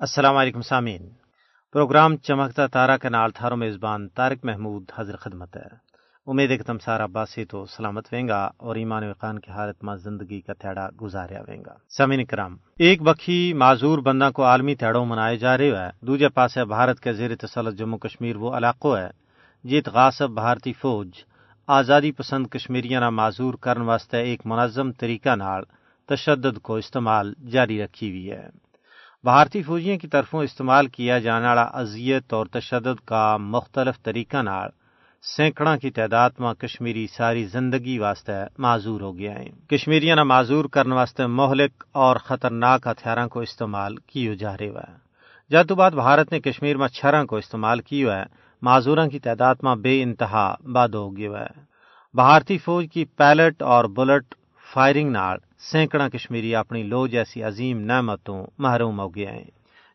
السلام علیکم سامعین۔ پروگرام چمکتا تارا کے نال تھارو میزبان طارق محمود حضر خدمت ہے۔ امید ہے کہ تم سارا باسی تو سلامت وینگا اور ایمان وقان کی حالت میں زندگی کا تھیڑا گزاریا وینگا سامعین کرام، ایک بکھی معذور بندہ کو عالمی تھیڑوں منائے جا رہے ہے دوجے پاس ہے بھارت کے زیر تسلط جموں کشمیر وہ علاقوں ہے، جیت غاصب بھارتی فوج، آزادی پسند کشمیریاں معذور کرن واسطے ایک منظم طریقہ نال تشدد کو استعمال جاری رکھی ہوئی ہے۔ بھارتی فوجیوں کی طرفوں استعمال کیا جانے والا اذیت اور تشدد کا مختلف طریقہ نال سینکڑا کی تعداد میں کشمیری ساری زندگی واسطے معذور ہو گیا ہے کشمیریاں نہ معذور کرنے واسطے مہلک اور خطرناک ہتھیاروں کو استعمال کیو جا رہے ہے جد بعد بھارت نے کشمیر میں چھرا کو استعمال کیو ہے معذوروں کی تعداد میں بے انتہا باد ہو گیا ہے۔ بھارتی فوج کی پیلٹ اور بلٹ فائرنگ نال سینکڑا کشمیری اپنی لو جیسی عظیم نعمتوں محروم ہو گئے ہیں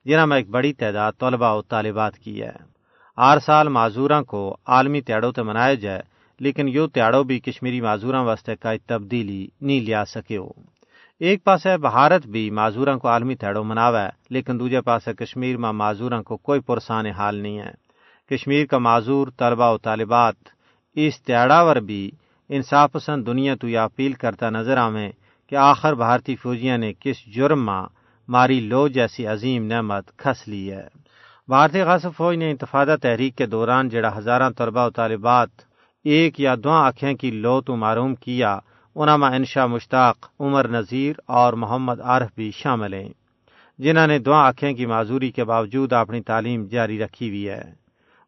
جنہوں میں ایک بڑی تعداد طلباء و طالبات کی ہے۔ ہر سال معذوراں کو عالمی تیڑوں تے منایا جائے، لیکن یو تیڑوں بھی کشمیری معذوراں واسطے کوئی تبدیلی نہیں لیا سکے ہو ایک پاس ہے بھارت بھی معذوراں کو عالمی تیڑوں مناوا ہے لیکن دوجے پاس ہے کشمیر میں معذوراں کو کوئی پرسان حال نہیں ہے۔ کشمیر کا معذور طلباء و طالبات اس تیڑاور بھی انصاف پسند دنیا تو یہ اپیل کرتا نظر آویں کہ آخر بھارتی فوجیاں نے کس جرم ماں ماری لو جیسی عظیم نعمت کھس لی ہے۔ بھارتی غاصب فوج نے انتفادہ تحریک کے دوران جڑا ہزارہ طلباء و طالبات ایک یا دو آنکھیں کی لو تو معروم کیا انہاں انشا مشتاق عمر نذیر اور محمد عارف بھی شامل ہیں جنہوں نے دو آنکھیں کی معذوری کے باوجود اپنی تعلیم جاری رکھی ہوئی ہے۔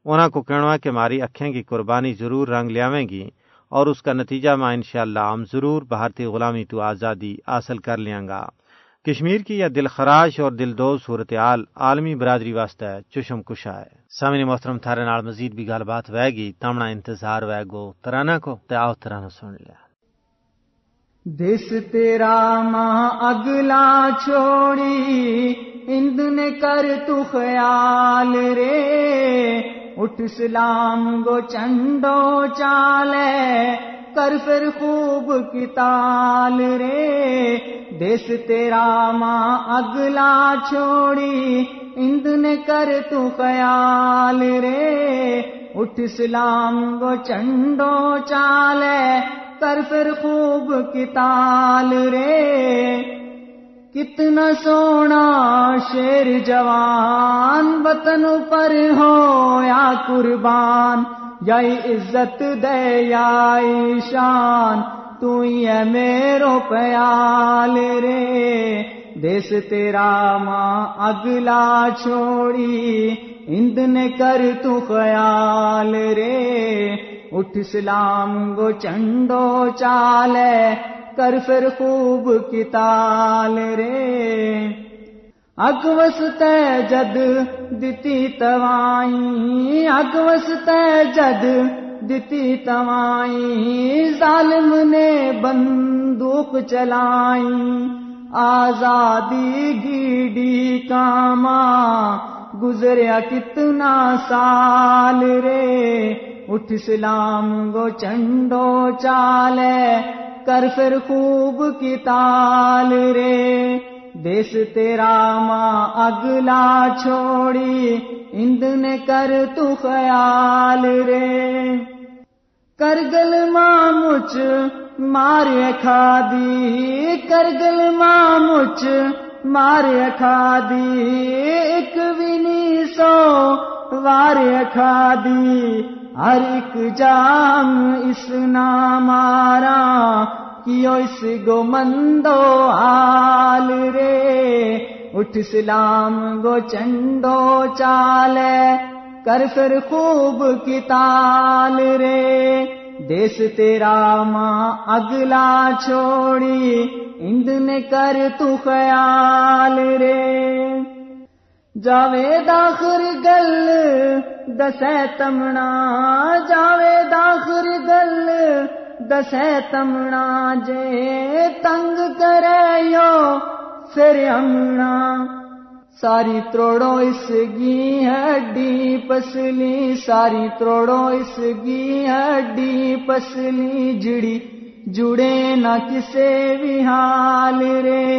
انہوں کو کہنا کہ ماری اکھیں کی قربانی ضرور رنگ لیاویں گی اور اس کا نتیجہ میں انشاءاللہ ہم ضرور بھارتی غلامی تو آزادی حاصل کر لیں گا۔ کشمیر کی یہ دل خراش اور دل دوز صورتحال عالمی برادری واسطہ چشم کشا ہے۔ سامنے محترم، تھارے نال مزید بھی گل بات وے گی تمنا انتظار وے گو ترانا کو تے آؤ ترانا سن لیا۔ دس تیرا ماں اگلا چھوڑی اند نے کر تو خیال رے۔ اٹھ سلام گو چنڈو چالے، کر پھر خوب کتال رے۔ دیس تیرا ماں اگلا چھوڑی، اند نے کر تو خیال رے۔ اٹھ سلام گو چنڈو چالے، کر پھر خوب کتال رے۔ کتنا سونا شیر جوان وطن پر ہو یا قربان، یا عزت دے یا شان تو یہ میرو پیال رے۔ دیس تیرا ماں اگلا چھوڑی اند نے کر تو خیال رے۔ اٹھ سلام گو چنڈو چالے۔ کر پھر خوب کتال رے۔ اگوس تے جد دتی توائی اگوس تے جد دتی توائی ظالم نے بندوق چلائی آزادی گیڈی کاما گزریا کتنا سال رے۔ اٹھ سلام گو چنڈو چالے کر پھر خوب کی تال رے۔ دیس تیرا ماں اگلا چھوڑی، اند نے کر تو خیال رے۔ کرگل ماں مچ مار کھا دی کرگل ماں مچ مار کھا دی ایک بھی نہیں سو وار کھا دی ہر ایک جام اس نامارا کیو اس گو مندو حال رے؟ اٹھ سلام گو چنڈو چالے، کر پھر خوب کی تال رے؟ دیس تیرا ماں اگلا چھوڑی، اند نے کر تو خیال رے؟ جاوے داخر گل دسے تمنا جاوے داخر گل دسے تمنا جے تنگ کرے یو پھر امنا ساری تروڑو اس گی ہڈی پسلی ساری تروڑو اس گی ہڈی پسلی جڑی جڑے نہ کسے بھی حال رے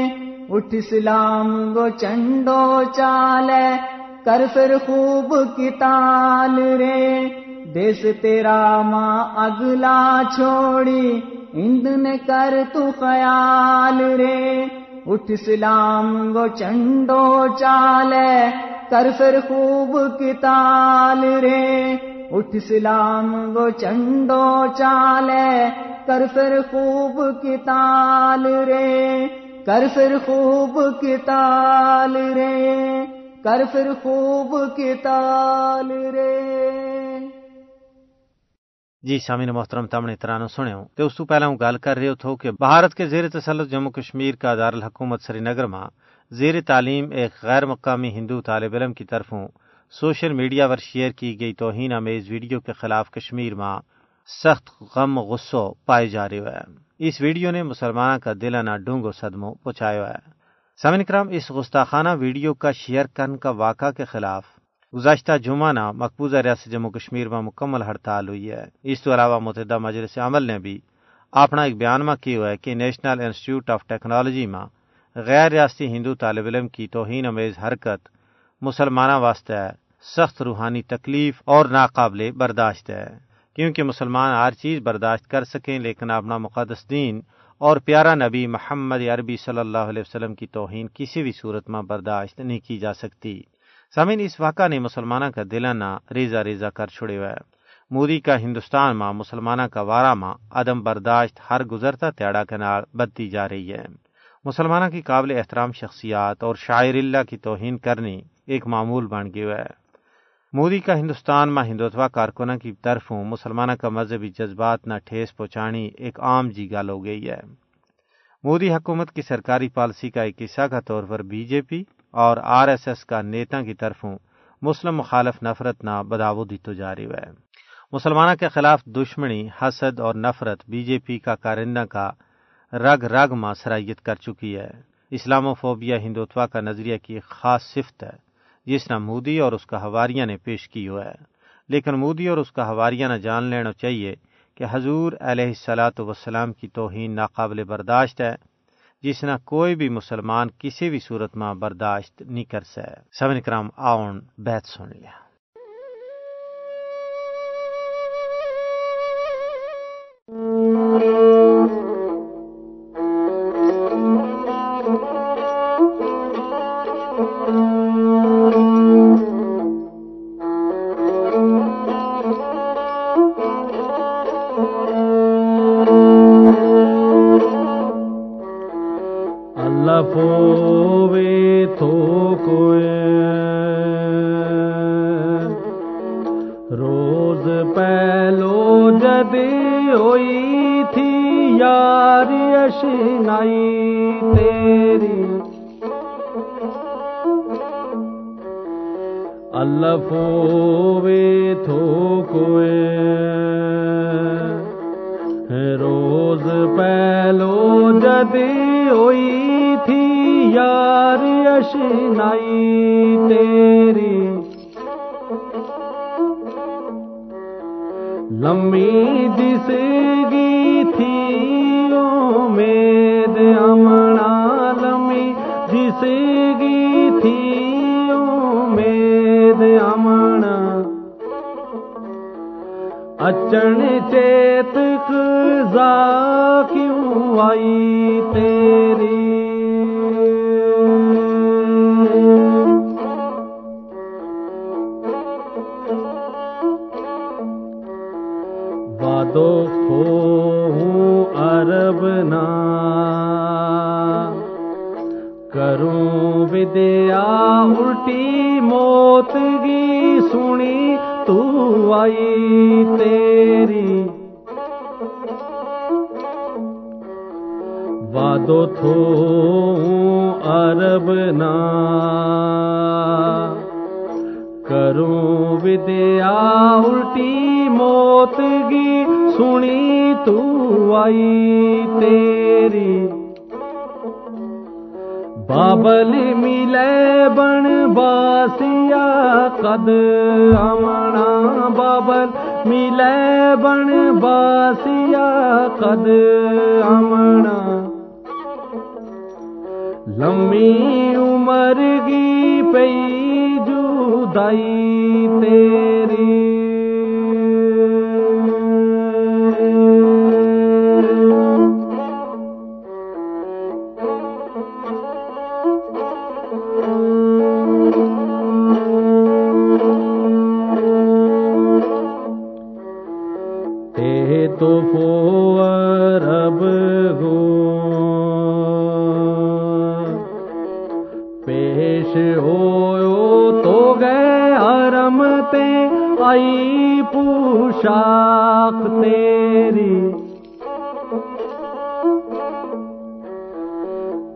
اٹھ اسلام گو چنڈو چالے کر پھر خوب کی تال رے۔ دیس تیرا ماں اگلا چھوڑی اندن کر تو خیال رے۔ اٹھ اسلام گو چنڈو چالے کر پھر خوب کی تال رے۔ اٹھ اسلام گو چنڈو چالے کر پھر خوب کی تال رے۔ کر پھر خوب کی تال رے، کر پھر خوب کی تال رے۔ جی سامعین محترم تمنے ترانو سنو تو اس تو پہلا ہوں گل کر رہے تھو کہ بھارت کے زیر تسلط جموں کشمیر کا دارالحکومت سری نگر میں زیر تعلیم ایک غیر مقامی ہندو طالب علم کی طرفوں سوشل میڈیا پر شیئر کی گئی توہین امیز ویڈیو کے خلاف کشمیر میں سخت غم غصو پائے جا رہے ہوئے اس ویڈیو نے مسلمانوں کا دلانہ ڈونگو صدموں پہنچایا ہے۔ سمن کرام، اس گستاخانہ ویڈیو کا شیئر کرنے کا واقعہ کے خلاف گزشتہ جمعہ نہ مقبوضہ ریاست جموں کشمیر میں مکمل ہڑتال ہوئی ہے۔ اس کے علاوہ متحدہ مجلس عمل نے بھی اپنا ایک بیان میں کیا ہوا ہے کہ نیشنل انسٹیٹیوٹ آف ٹیکنالوجی میں غیر ریاستی ہندو طالب علم کی توہین امیز حرکت مسلمانہ واسطے سخت روحانی تکلیف اور ناقابل برداشت ہے۔ کیونکہ مسلمان ہر چیز برداشت کر سکیں، لیکن اپنا مقدس دین اور پیارا نبی محمد عربی صلی اللہ علیہ وسلم کی توہین کسی بھی صورت میں برداشت نہیں کی جا سکتی۔ سامعین، اس واقعہ نے مسلمانوں کا دلانہ ریزا ریزا کر چھڑے ہوئے۔ مودی کا ہندوستان ماں مسلمانوں کا وارہ ماں عدم برداشت ہر گزرتا تیڑا کنار بدتی جا رہی ہے۔ مسلمانوں کی قابل احترام شخصیات اور شاعر اللہ کی توہین کرنی ایک معمول بن گیا ہے۔ مودی کا ہندوستان میں ہندوتوا کارکنوں کی طرفوں مسلمانوں کا مذہبی جذبات نہ ٹھیس پہنچانی ایک عام جی گال ہو گئی ہے۔ مودی حکومت کی سرکاری پالیسی کا ایک حصہ کا طور پر بی جے پی اور آر ایس ایس کا نیتا کی طرفوں مسلم مخالف نفرت نہ بداو دیتو جا رہی ہے مسلمانوں کے خلاف دشمنی، حسد اور نفرت بی جے پی کا کارندہ کا رگ رگ ماں سرائیت کر چکی ہے۔ اسلام و فوبیا ہندوتوا کا نظریہ کی ایک خاص صفت ہے۔ جس نہ مودی اور اس کا ہواریہ نے پیش کی ہوا ہے۔ لیکن مودی اور اس کا ہواریہ نے جان لینا چاہیے کہ حضور علیہ السلاۃ وسلام کی توہین ناقابل برداشت ہے، جس نہ کوئی بھی مسلمان کسی بھی صورت میں برداشت نہیں کر سکے۔ سمن کرام، آؤن، بیت سن لیا۔ لفوے تو روز پہلو جدی ہوئی تھی یار اشنائی تیری الفوے تھو کوئے روز پہلو جدی ہوئی تھی یار اشنائی تیری۔ لمبی دس گی تھی امید امنا لمبی دس گی تھی امید امنا اچن چیت کیوں آئی تیری؟ وادو تھو عرب نا کروں ودیا الٹی موت گی سنی تو آئی تیری بابل ملے بن باسیا قد امنا بابل ملے بن باسیا قد امنا لمبی عمر کی پئی جدائی تیری آئی پوشاک تیری۔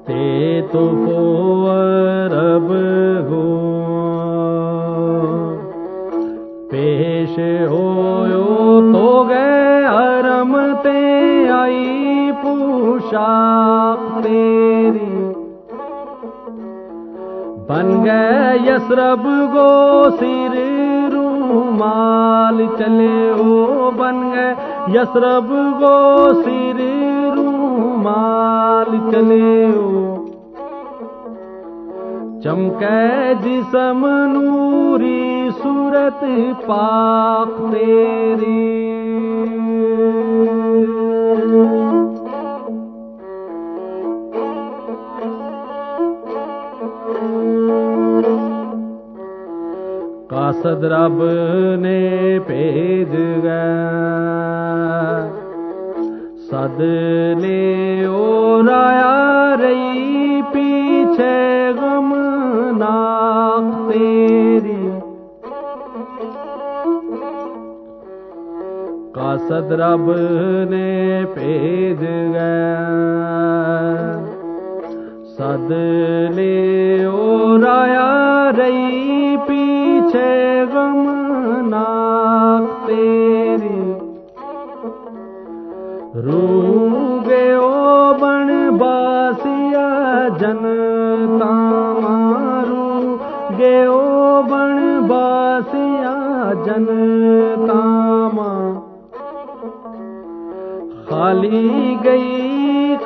تے تو فو رب گو پیش ہو تو گئے حرم تے آئی پوشاک تیری۔ بن گئے یسرب گو سر رومال چلے ہو بن گئے۔ یسرب گو سر رومال چلے ہو چمکے جسم نوری صورت پاک تیری۔ قاصد رب نے بھیج گیا سد لے او رایا رہی پیچھے غم ناک تیری قاصد رب نے بھیج گیا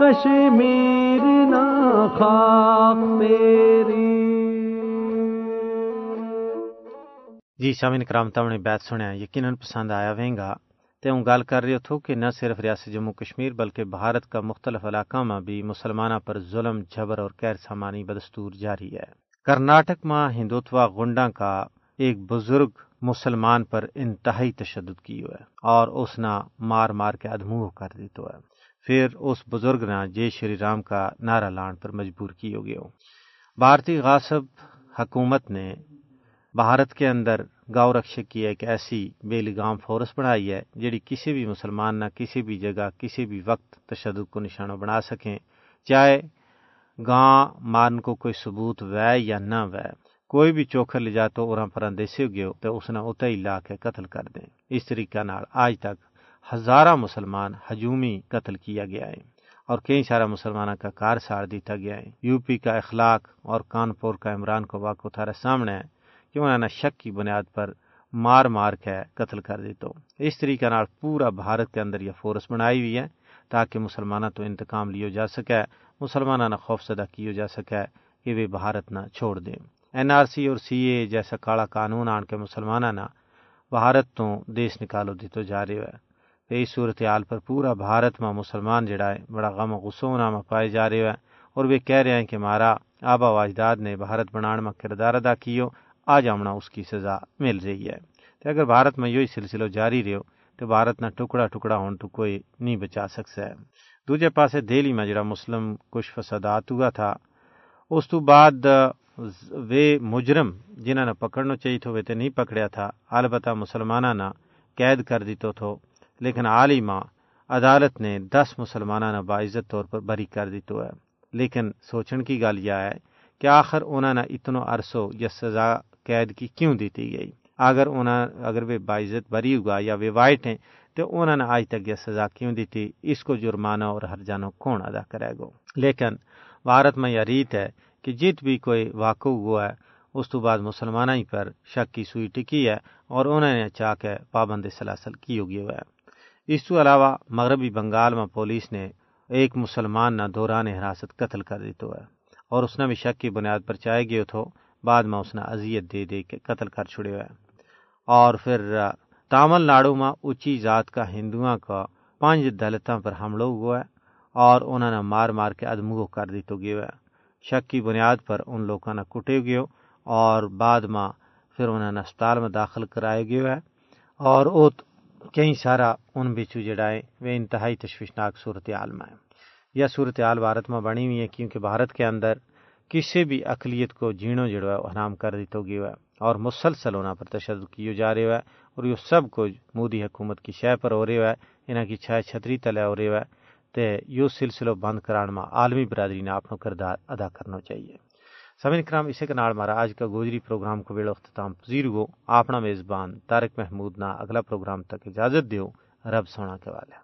کشمیر نا خاک تیری۔ جی سامعین کرام، تم نے بیت سنیا یقیناً پسند آیا وینگا تے ہوں گل کر رہے تھو کہ نہ صرف ریاست جموں کشمیر، بلکہ بھارت کا مختلف علاقہ میں بھی مسلمانہ پر ظلم، جبر اور غیر سامانی بدستور جاری ہے۔ کرناٹک میں ہندوتوا گنڈا کا ایک بزرگ مسلمان پر انتہائی تشدد کی ہے اور اس نے مار مار کے ادموہ کر دی تو ہے۔ پھر اس بزرگ نے جے شری رام کا نعرہ لان پر مجبور کی ہو۔ گیا بھارتی غاصب حکومت نے بھارت کے اندر گاؤ رکشک کی ایک ایسی بے لگام فورس بنائی ہے جڑی کسی بھی مسلمان نہ کسی بھی جگہ، کسی بھی وقت تشدد کو نشانہ بنا سکیں، چاہے گاں، مارن کو کوئی ثبوت وے یا نہ وے۔ کوئی بھی چوکھر لے جا تو اور پر دیسی گیو تو اس نے اتنے ہی لا کے قتل کر دیں۔ اس طریقہ نال آج تک ہزارہ مسلمان ہجومی قتل کیا گیا ہے اور کئی سارا مسلمانوں کا کار ساڑ دیتا گیا ہے۔ یو پی کا اخلاق اور کانپور کا عمران کو واقع تھارا سامنے ہے کہ انہوں نے شک کی بنیاد پر مار مار کے قتل کر دی اس طریقے نال پورا بھارت کے اندر یہ فورس بنائی ہوئی ہے تاکہ مسلمانوں تو انتقام لیو جا سکے مسلمانوں نے خوف زدہ کیو جا سکے کہ وہ بھارت نہ چھوڑ دیں این آر سی اور سی اے جیسا کالا قانون آن کے مسلمانوں نے بھارت تو دیش نکالو دیتو جا رہے ہے اس صورتحال پر پورا بھارت میں مسلمان جڑا ہے، بڑا غم و غصوں میں پائے جا رہے ہیں اور وہ کہہ رہے ہیں کہ ہمارا آبا و اجداد نے بھارت بنانے میں کردار ادا کیو، آج آمنا اس کی سزا مل رہی ہے۔ تو اگر بھارت میں یہی سلسلہ جاری رہو تو بھارت نہ ٹکڑا ٹکڑا ہون تو کوئی نہیں بچا سکتا ہے۔ دوجے پاسے دہلی میں جڑا مسلم کچھ فسادات ہوا تھا، اس تو بعد وے مجرم جنہوں نے پکڑنا چاہیے تھو، وہ تو نہیں پکڑیا تھا، البتہ مسلمانہ نہ قید کر دیتو تھو۔ لیکن عالی ماں عدالت نے دس مسلمانہ نہ باعزت طور پر بری کر دیتو ہے۔ لیکن سوچن کی گل یہ ہے کہ آخر انہوں نے اتنا عرصو یا سزا قید کی کیوں دیتی گئی؟ اگر انہیں اگر وہ باعزت بری ہوا یا وہ وائٹ ہیں، تو انہوں نے آج تک یہ سزا کیوں دیتی؟ اس کو جرمانہ اور ہر جانو کون ادا کرے گا؟ لیکن بھارت میں یہ ریت ہے کہ جت بھی کوئی واقع ہوا ہے، اس تو بعد مسلمانہ ہی پر شک کی سوئی ٹکی ہے اور انہوں نے چاہ کے پابند سلاسل کی ہوگی ہوا ہے۔ اس تو علاوہ مغربی بنگال میں پولیس نے ایک مسلمان نہ دوران حراست قتل کر دیتا ہے اور اس نے بھی شک کی بنیاد پر چائے گئے تھو، بعد میں اس نے اذیت دے دے کے قتل کر چھڑے ہوئے۔ اور پھر، تامل ناڈو میں اونچی ذات کا ہندوؤں کا پانچ دلتوں پر حملہ ہوا ہے اور انہوں نے مار مار کے ادمو کر دی تو گئے شک کی بنیاد پر ان لوگوں نے کٹے گئے اور بعد میں پھر انہوں نے اسپتال میں داخل کرائے گئے ہے۔ اور وہ کئی سارا ان بچو جڑائے وہ انتہائی تشویشناک صورتحال میں ہے یہ صورتحال بھارت میں بنی ہوئی ہے کیونکہ بھارت کے اندر کسی بھی اقلیت کو جینو جڑو ہے، حرام کر دی گیا ہے اور مسلسل ہونا پر تشدد کیے جا رہے ہے اور یہ سب کچھ مودی حکومت کی شے پر ہو رہے ہے، انہاں کی چھائے چھتری تلے ہو رہے ہے۔ تے یہ سلسلہ بند کران میں عالمی برادری نے اپنا کردار ادا کرنا چاہیے۔ سمن کرام، اسے کے نال مارا آج کا گوجری پروگرام کو ویڑ اختتام پذیر گو اپنا میزبان طارق محمود نا اگلا پروگرام تک اجازت دیو۔ رب سونا کے والے۔